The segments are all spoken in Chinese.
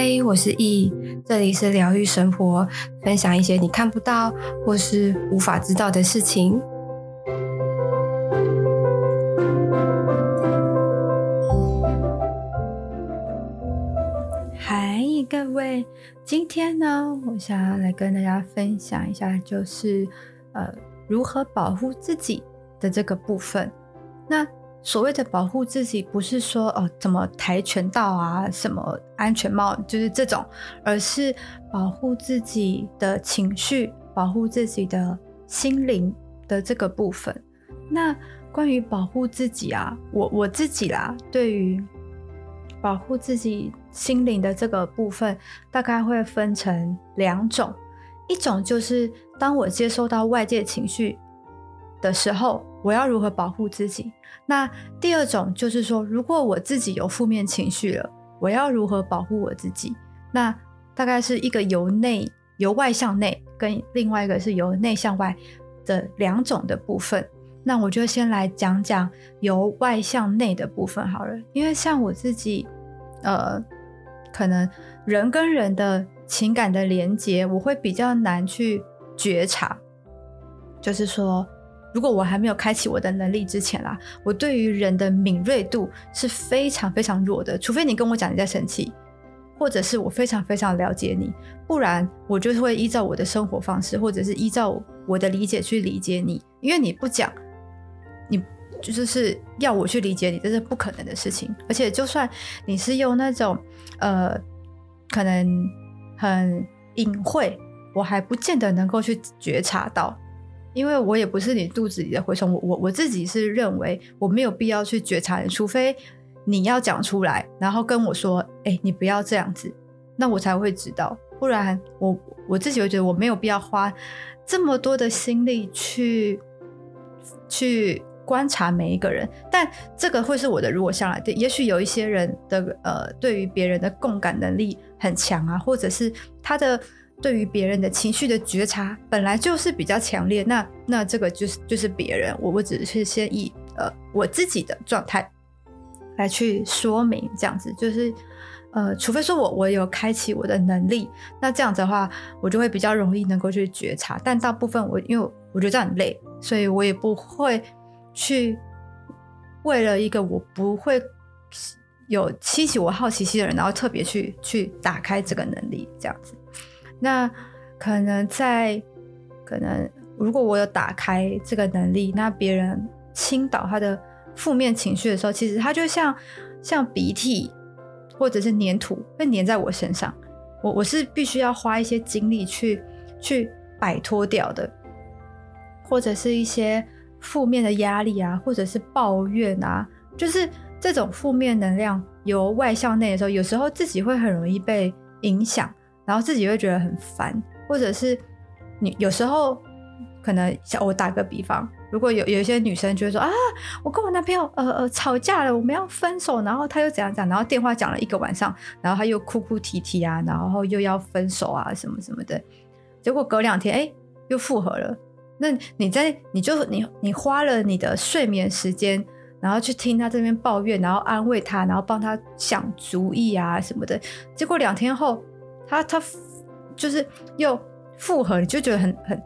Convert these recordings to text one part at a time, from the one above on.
嗨，我是易，这里是疗愈生活，分享一些你看不到或是无法知道的事情。嗨，各位，今天呢，我想要来跟大家分享一下，就是呃，如何保护自己的这个部分。那所谓的保护自己，不是说哦，怎么跆拳道啊，什么安全帽，就是这种，而是保护自己的情绪，保护自己的心灵的这个部分。那关于保护自己啊，我我自己啦，对于保护自己心灵的这个部分，大概会分成两种，一种就是当我接收到外界情绪的时候，我要如何保护自己？那第二种就是说，如果我自己有负面情绪了，我要如何保护我自己？那大概是一个由内由外向内，跟另外一个是由内向外的两种的部分。那我就先来讲讲由外向内的部分好了，因为像我自己，呃，可能人跟人的情感的连接，我会比较难去觉察，就是说。如果我还没有开启我的能力之前啦，我对于人的敏锐度是非常非常弱的。除非你跟我讲你在生气，或者是我非常非常了解你，不然我就会依照我的生活方式，或者是依照我的理解去理解你。因为你不讲，你就是要我去理解你，这是不可能的事情。而且就算你是用那种呃，可能很隐晦，我还不见得能够去觉察到。因为我也不是你肚子里的蛔虫，我我我自己是认为我没有必要去觉察你，除非你要讲出来，然后跟我说，哎、你不要这样子，那我才会知道，不然我我自己会觉得我没有必要花这么多的心力去去观察每一个人，但这个会是我的弱项来。也许有一些人的呃，对于别人的共感能力很强啊，或者是他的。对于别人的情绪的觉察本来就是比较强烈，那那这个就是就是别人，我我只是先以呃我自己的状态来去说明，这样子就是呃，除非说我我有开启我的能力，那这样子的话，我就会比较容易能够去觉察。但大部分我因为我觉得这样很累，所以我也不会去为了一个我不会有激起我好奇心的人，然后特别去去打开这个能力，这样子。那可能在可能，如果我有打开这个能力，那别人倾倒他的负面情绪的时候，其实他就像像鼻涕或者是粘土会粘在我身上，我我是必须要花一些精力去去摆脱掉的，或者是一些负面的压力啊，或者是抱怨啊，就是这种负面能量由外向内的时候，有时候自己会很容易被影响。然后自己会觉得很烦，或者是你有时候可能像我打个比方，如果有有一些女生就会说啊，我跟我男朋友呃呃吵架了，我们要分手，然后他又怎样讲，然后电话讲了一个晚上，然后他又哭哭啼啼啊，然后又要分手啊什么什么的，结果隔两天哎又复合了，那你在你就你你花了你的睡眠时间，然后去听他这边抱怨，然后安慰他，然后帮他想主意啊什么的，结果两天后。他他就是又复合，你就觉得很很，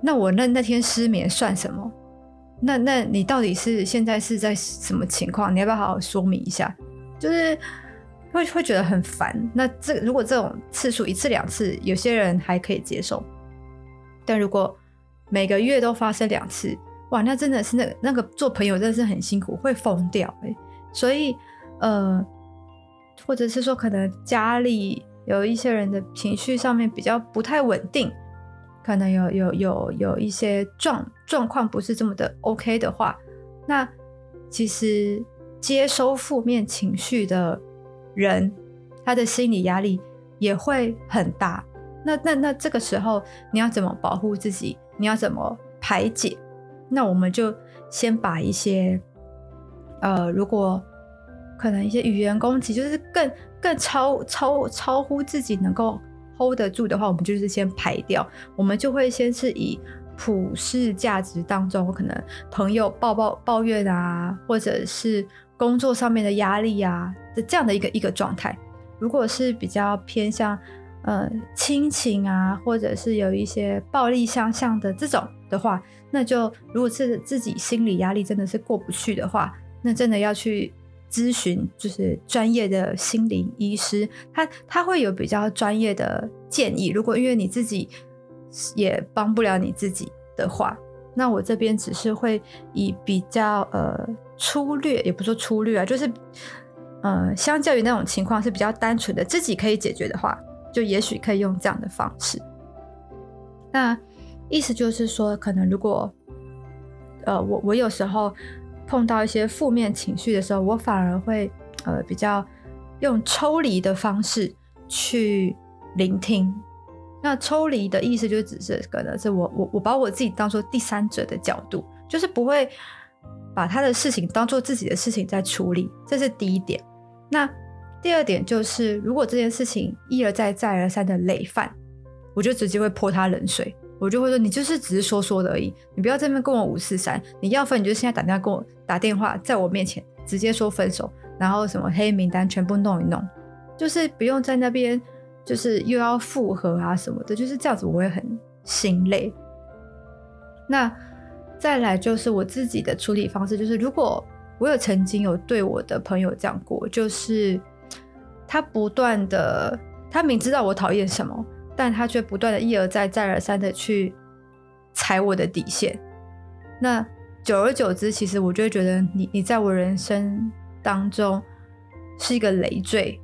那我那那天失眠算什么？那那你到底是现在是在什么情况？你要不要好好说明一下？就是会会觉得很烦。那这如果这种次数一次两次，有些人还可以接受，但如果每个月都发生两次，哇，那真的是那那个做朋友真的是很辛苦，会疯掉欸。所以呃，或者是说可能家里。有一些人的情绪上面比较不太稳定，可能有有有有一些状状况不是这么的 OK 的话，那其实接收负面情绪的人，他的心理压力也会很大。那那那这个时候你要怎么保护自己？你要怎么排解？那我们就先把一些，呃，如果可能一些语言攻击，就是更。更超超超乎自己能够 hold 得住的话，我们就是先排掉。我们就会先是以普世价值当中，可能朋友抱抱抱怨啊，或者是工作上面的压力啊的这样的一个一个状态。如果是比较偏向呃亲情啊，或者是有一些暴力相向的这种的话，那就如果是自己心理压力真的是过不去的话，那真的要去咨询就是专业的心灵医师，他他会有比较专业的建议。如果因为你自己也帮不了你自己的话，那我这边只是会以比较呃粗略，也不说粗略啊，就是呃相较于那种情况是比较单纯的，自己可以解决的话，就也许可以用这样的方式。那意思就是说，可能如果呃我我有时候碰到一些负面情绪的时候，我反而会呃比较用抽离的方式去聆听。那抽离的意思就只是可能是我我我把我自己当做第三者的角度，就是不会把他的事情当做自己的事情在处理，这是第一点。那第二点就是，如果这件事情一而再再而三的累犯，我就直接会泼他冷水，我就会说，你就是只是说说的而已，你不要在那边跟我五四三，你要分你就现在打电话跟我打电话，在我面前直接说分手，然后什么黑名单全部弄一弄，就是不用在那边。就是又要复合啊什么的，就是这样子，我会很心累。那再来就是我自己的处理方式，就是如果我有曾经有对我的朋友讲过，就是他不断的，他明知道我讨厌什么，但他却不断的一而再再而三的去踩我的底线。那久而久之，其实我就会觉得你你在我人生当中是一个累赘。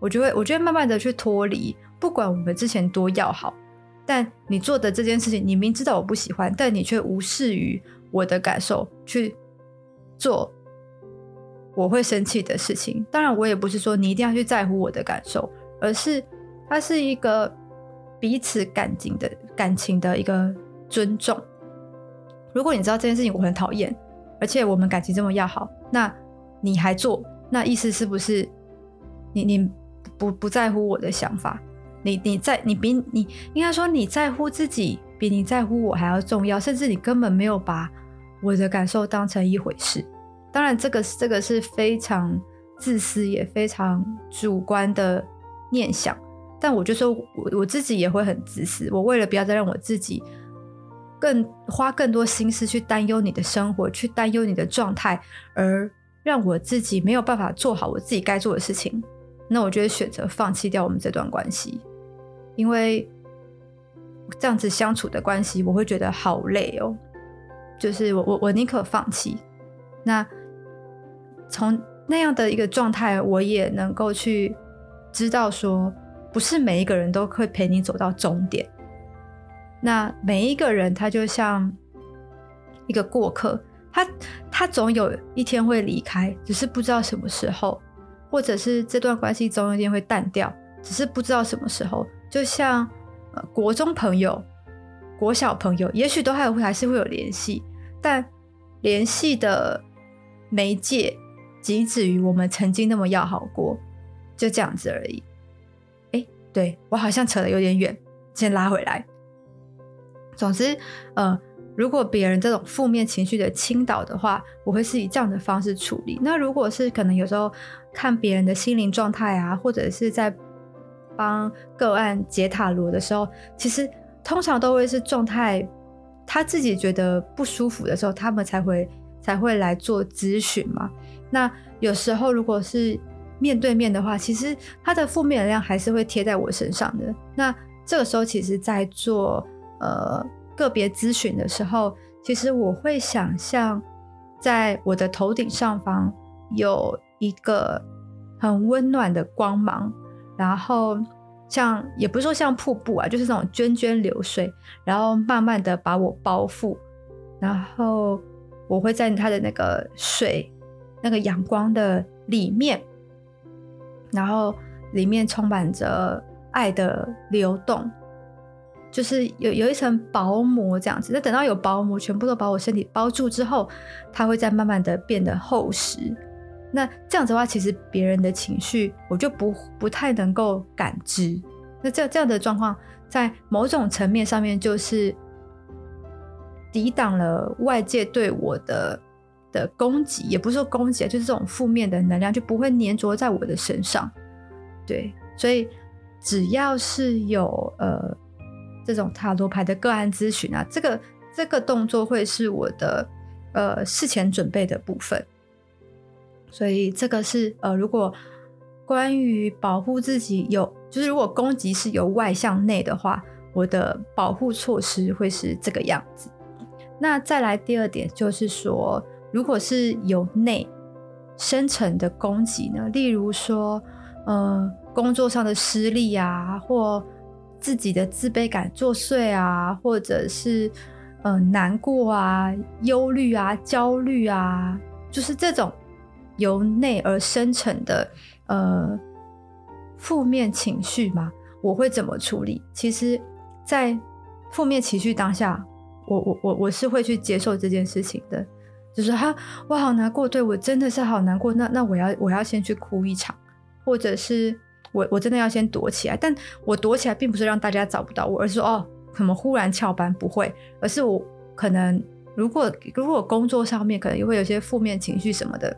我就会，我就会慢慢的去脱离，不管我们之前多要好，但你做的这件事情，你明知道我不喜欢，但你却无视于我的感受去做我会生气的事情。当然，我也不是说你一定要去在乎我的感受，而是它是一个彼此感情的感情的一个尊重。如果你知道这件事情我很讨厌，而且我们感情这么要好，那你还做，那意思是不是你你？不不在乎我的想法，你你在你比你应该说你在乎自己比你在乎我还要重要，甚至你根本没有把我的感受当成一回事。当然，这个这个是非常自私也非常主观的念想。但我就说我我自己也会很自私，我为了不要再让我自己更花更多心思去担忧你的生活，去担忧你的状态，而让我自己没有办法做好我自己该做的事情。那我就会选择放弃掉我们这段关系，因为这样子相处的关系，我会觉得好累哦。就是我我我宁可放弃。那从那样的一个状态，我也能够去知道说，不是每一个人都会陪你走到终点。那每一个人他就像一个过客，他他总有一天会离开，只是不知道什么时候。或者是这段关系总有一天会淡掉，只是不知道什么时候。就像呃国中朋友、国小朋友，也许都还会还是会有联系，但联系的媒介仅止于我们曾经那么要好过，就这样子而已。对，我好像扯得有点远，先拉回来。总之，呃。如果别人这种负面情绪的倾倒的话，我会是以这样的方式处理。那如果是可能有时候看别人的心灵状态啊，或者是在帮个案解塔罗的时候，其实通常都会是状态他自己觉得不舒服的时候，他们才会才会来做咨询嘛。那有时候如果是面对面的话，其实他的负面能量还是会贴在我身上的。那这个时候，其实在做呃。个别咨询的时候，其实我会想象，在我的头顶上方有一个很温暖的光芒，然后像也不是说像瀑布啊，就是那种涓涓流水，然后慢慢的把我包覆，然后我会在它的那个水、那个阳光的里面，然后里面充满着爱的流动。就是有有一层薄膜这样子，那等到有薄膜全部都把我身体包住之后，它会再慢慢的变得厚实。那这样子的话，其实别人的情绪我就不不太能够感知。那这这样的状况，在某种层面上面，就是抵挡了外界对我的的攻击，也不是说攻击，就是这种负面的能量就不会粘着在我的身上。对，所以只要是有呃这种塔罗牌的个案咨询啊，这个这个动作会是我的呃事前准备的部分。所以这个是呃，如果关于保护自己有，就是如果攻击是由外向内的话，我的保护措施会是这个样子。那再来第二点就是说，如果是由内生成的攻击呢，例如说，呃，工作上的失利啊，或自己的自卑感作祟啊，或者是呃难过啊、忧虑啊、焦虑啊，就是这种。由内而生成的呃负面情绪嘛，我会怎么处理？其实，在负面情绪当下，我我我我是会去接受这件事情的，就是哈，我好难过，对，我真的是好难过，那那我要我要先去哭一场，或者是我我真的要先躲起来，但我躲起来并不是让大家找不到我，而是说哦，怎么忽然翘班？不会，而是我可能如果如果工作上面可能也会有些负面情绪什么的。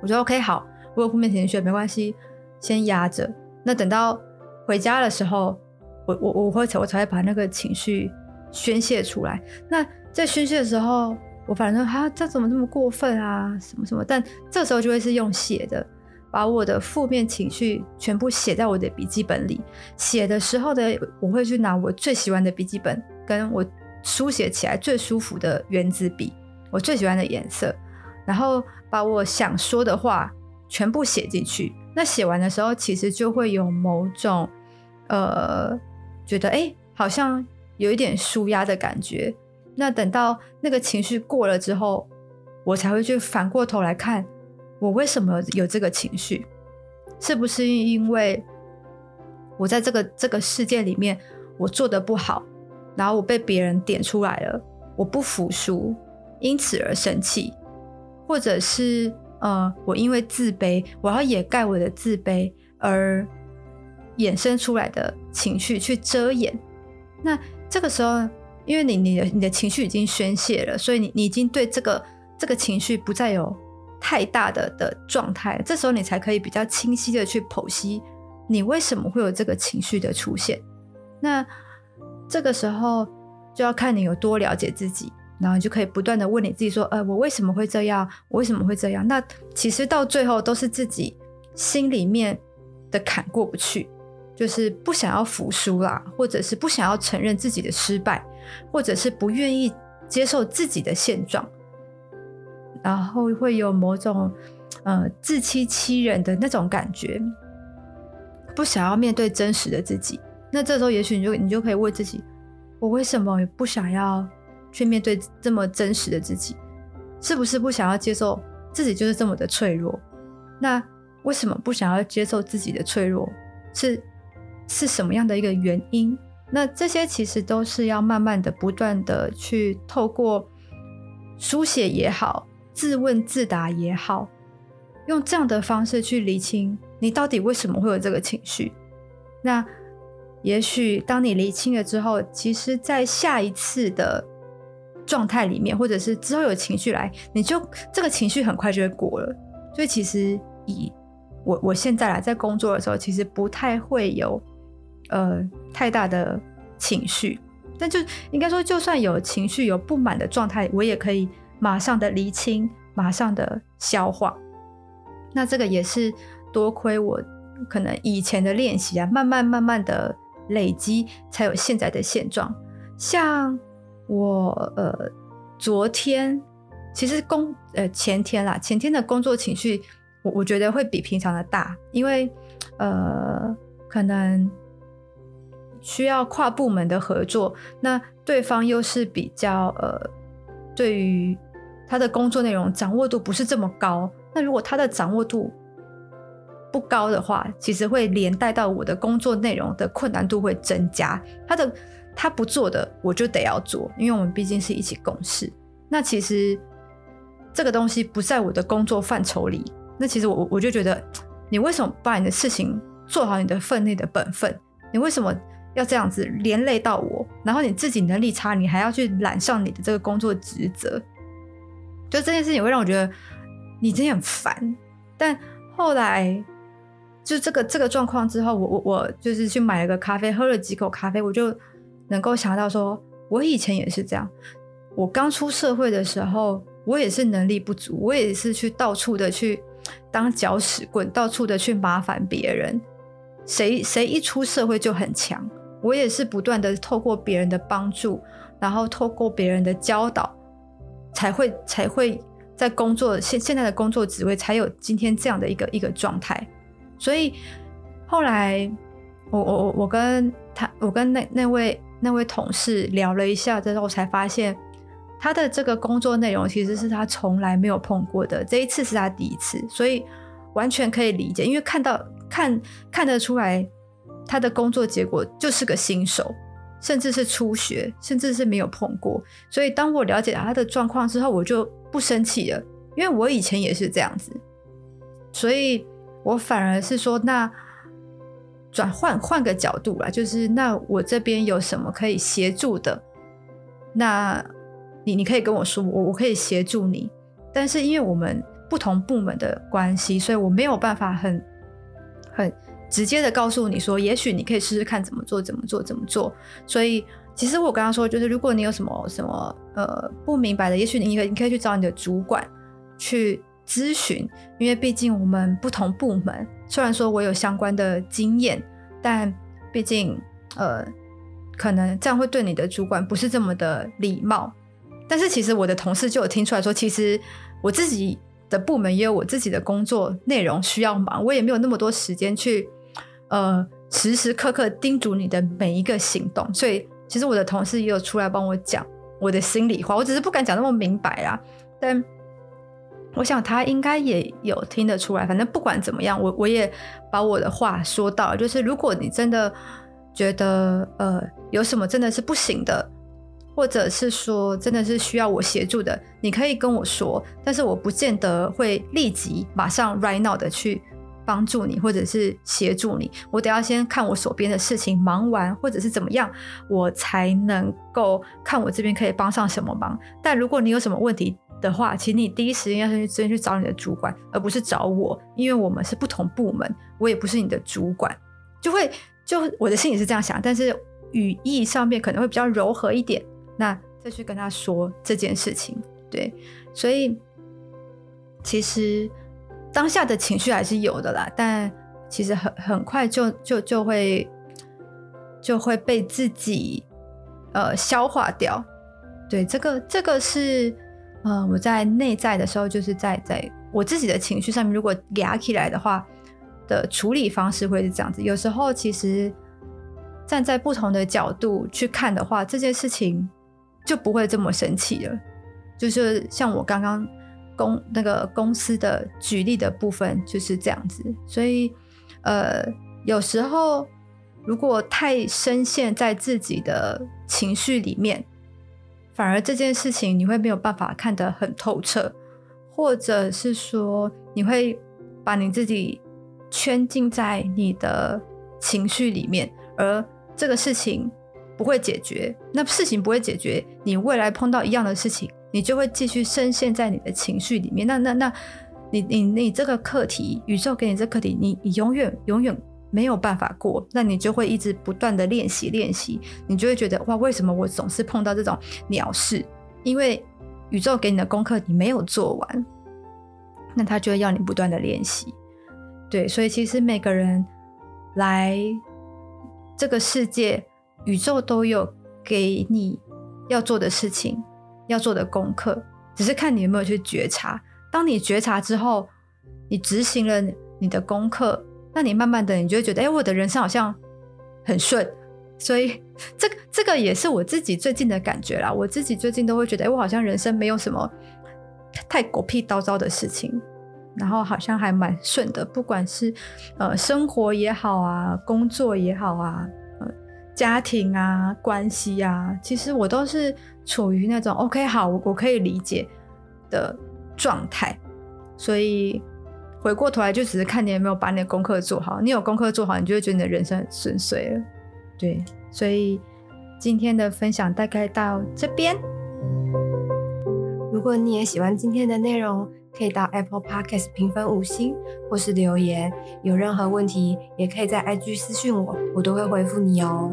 我觉得 OK 好，我有负面情绪没关系，先压着。那等到回家的时候，我我我会我才会把那个情绪宣泄出来。那在宣泄的时候，我反正哈，这怎么这么过分啊？什么什么？但这时候就会是用写的，把我的负面情绪全部写在我的笔记本里。写的时候呢，我会去拿我最喜欢的笔记本，跟我书写起来最舒服的原子笔，我最喜欢的颜色。然后把我想说的话全部写进去。那写完的时候，其实就会有某种呃，觉得哎，好像有一点舒压的感觉。那等到那个情绪过了之后，我才会去反过头来看，我为什么有这个情绪？是不是因为我在这个这个世界里面我做得不好，然后我被别人点出来了，我不服输，因此而生气？或者是呃，我因为自卑，我要掩盖我的自卑而衍生出来的情绪去遮掩。那这个时候，因为你你的你的情绪已经宣泄了，所以你你已经对这个这个情绪不再有太大的的状态。这时候你才可以比较清晰的去剖析你为什么会有这个情绪的出现。那这个时候就要看你有多了解自己。然后你就可以不断的问你自己说，呃，我为什么会这样？我为什么会这样？那其实到最后都是自己心里面的坎过不去，就是不想要服输啦，或者是不想要承认自己的失败，或者是不愿意接受自己的现状，然后会有某种呃自欺欺人的那种感觉，不想要面对真实的自己。那这时候也许你就你就可以问自己，我为什么不想要？去面对这么真实的自己，是不是不想要接受自己就是这么的脆弱？那为什么不想要接受自己的脆弱？是是什么样的一个原因？那这些其实都是要慢慢的、不断的去透过书写也好，自问自答也好，用这样的方式去厘清你到底为什么会有这个情绪。那也许当你厘清了之后，其实在下一次的。状态里面，或者是之后有情绪来，你就这个情绪很快就会过了。所以其实以我我现在来在工作的时候，其实不太会有呃太大的情绪，但就应该说，就算有情绪、有不满的状态，我也可以马上的厘清，马上的消化。那这个也是多亏我可能以前的练习啊，慢慢慢慢的累积，才有现在的现状。像。我呃，昨天其实工呃前天啦，前天的工作情绪，我我觉得会比平常的大，因为呃可能需要跨部门的合作，那对方又是比较呃对于他的工作内容掌握度不是这么高，那如果他的掌握度不高的话，其实会连带到我的工作内容的困难度会增加，他的。他不做的，我就得要做，因为我们毕竟是一起共事。那其实这个东西不在我的工作范畴里。那其实我我就觉得，你为什么把你的事情做好，你的分内的本分？你为什么要这样子连累到我？然后你自己能力差，你还要去揽上你的这个工作职责？就这件事情会让我觉得你真的很烦。但后来就这个这个状况之后，我我我就是去买了个咖啡，喝了几口咖啡，我就能够想到说，我以前也是这样。我刚出社会的时候，我也是能力不足，我也是去到处的去当搅屎棍，到处的去麻烦别人。谁谁一出社会就很强，我也是不断的透过别人的帮助，然后透过别人的教导，才会才会在工作现现在的工作职位才有今天这样的一个一个状态。所以后来我我我我跟他我跟那那位那位同事聊了一下之后，才发现他的这个工作内容其实是他从来没有碰过的，这一次是他第一次，所以完全可以理解，因为看到。看看得出来，他的工作结果就是个新手，甚至是初学，甚至是没有碰过。所以当我了解他的状况之后，我就不生气了，因为我以前也是这样子。所以我反而是说，那转换换个角度啦，就是那我这边有什么可以协助的，那你你可以跟我说，我我可以协助你。但是因为我们不同部门的关系，所以我没有办法很。很直接的告诉你说，也许你可以试试看怎么做，怎么做，怎么做。所以，其实我刚刚说，就是如果你有什么什么呃不明白的，也许你可以你可以去找你的主管去咨询，因为毕竟我们不同部门。虽然说我有相关的经验，但毕竟呃，可能这样会对你的主管不是这么的礼貌。但是其实我的同事就有听出来说，其实我自己。的部门也有我自己的工作内容需要忙，我也没有那么多时间去，呃，时时刻刻叮嘱你的每一个行动。所以，其实我的同事也有出来帮我讲我的心里话，我只是不敢讲那么明白啦。但我想他应该也有听得出来。反正不管怎么样，我我也把我的话说到，就是如果你真的觉得呃有什么真的是不行的。或者是说，真的是需要我协助的，你可以跟我说，但是我不见得会立即马上 right now 的去帮助你，或者是协助你。我得要先看我手边的事情忙完，或者是怎么样，我才能够看我这边可以帮上什么忙。但如果你有什么问题的话，请你第一时间要先先去找你的主管，而不是找我，因为我们是不同部门，我也不是你的主管，就会就我的心里是这样想，但是语义上面可能会比较柔和一点。那再去跟他说这件事情，对，所以其实当下的情绪还是有的啦，但其实很很快就就就会就会被自己呃消化掉。对，这个这个是呃我在内在的时候，就是在在我自己的情绪上面，如果压起来的话的处理方式会是这样子。有时候其实站在不同的角度去看的话，这件事情。就不会这么生气了，就是像我刚刚公那个公司的举例的部分就是这样子，所以呃，有时候如果太深陷在自己的情绪里面，反而这件事情你会没有办法看得很透彻，或者是说你会把你自己圈进在你的情绪里面，而这个事情。不会解决，那事情不会解决，你未来碰到一样的事情，你就会继续深陷在你的情绪里面。那那那，你你你这个课题，宇宙给你这课题，你你永远永远没有办法过。那你就会一直不断的练习练习，你就会觉得哇，为什么我总是碰到这种鸟事？因为宇宙给你的功课你没有做完，那他就会要你不断的练习。对，所以其实每个人来这个世界。宇宙都有给你要做的事情，要做的功课，只是看你有没有去觉察。当你觉察之后，你执行了你的功课，那你慢慢的，你就会觉得，哎，我的人生好像很顺。所以，这个这个也是我自己最近的感觉啦。我自己最近都会觉得，哎，我好像人生没有什么太狗屁叨叨的事情，然后好像还蛮顺的，不管是呃生活也好啊，工作也好啊。家庭啊，关系啊，其实我都是处于那种 OK 好，我我可以理解的状态。所以回过头来，就只是看你有没有把你的功课做好。你有功课做好，你就会觉得你的人生很顺遂了。对，所以今天的分享大概到这边。如果你也喜欢今天的内容，可以到 Apple Podcast 评分五星或是留言。有任何问题，也可以在 IG 私讯我，我都会回复你哦。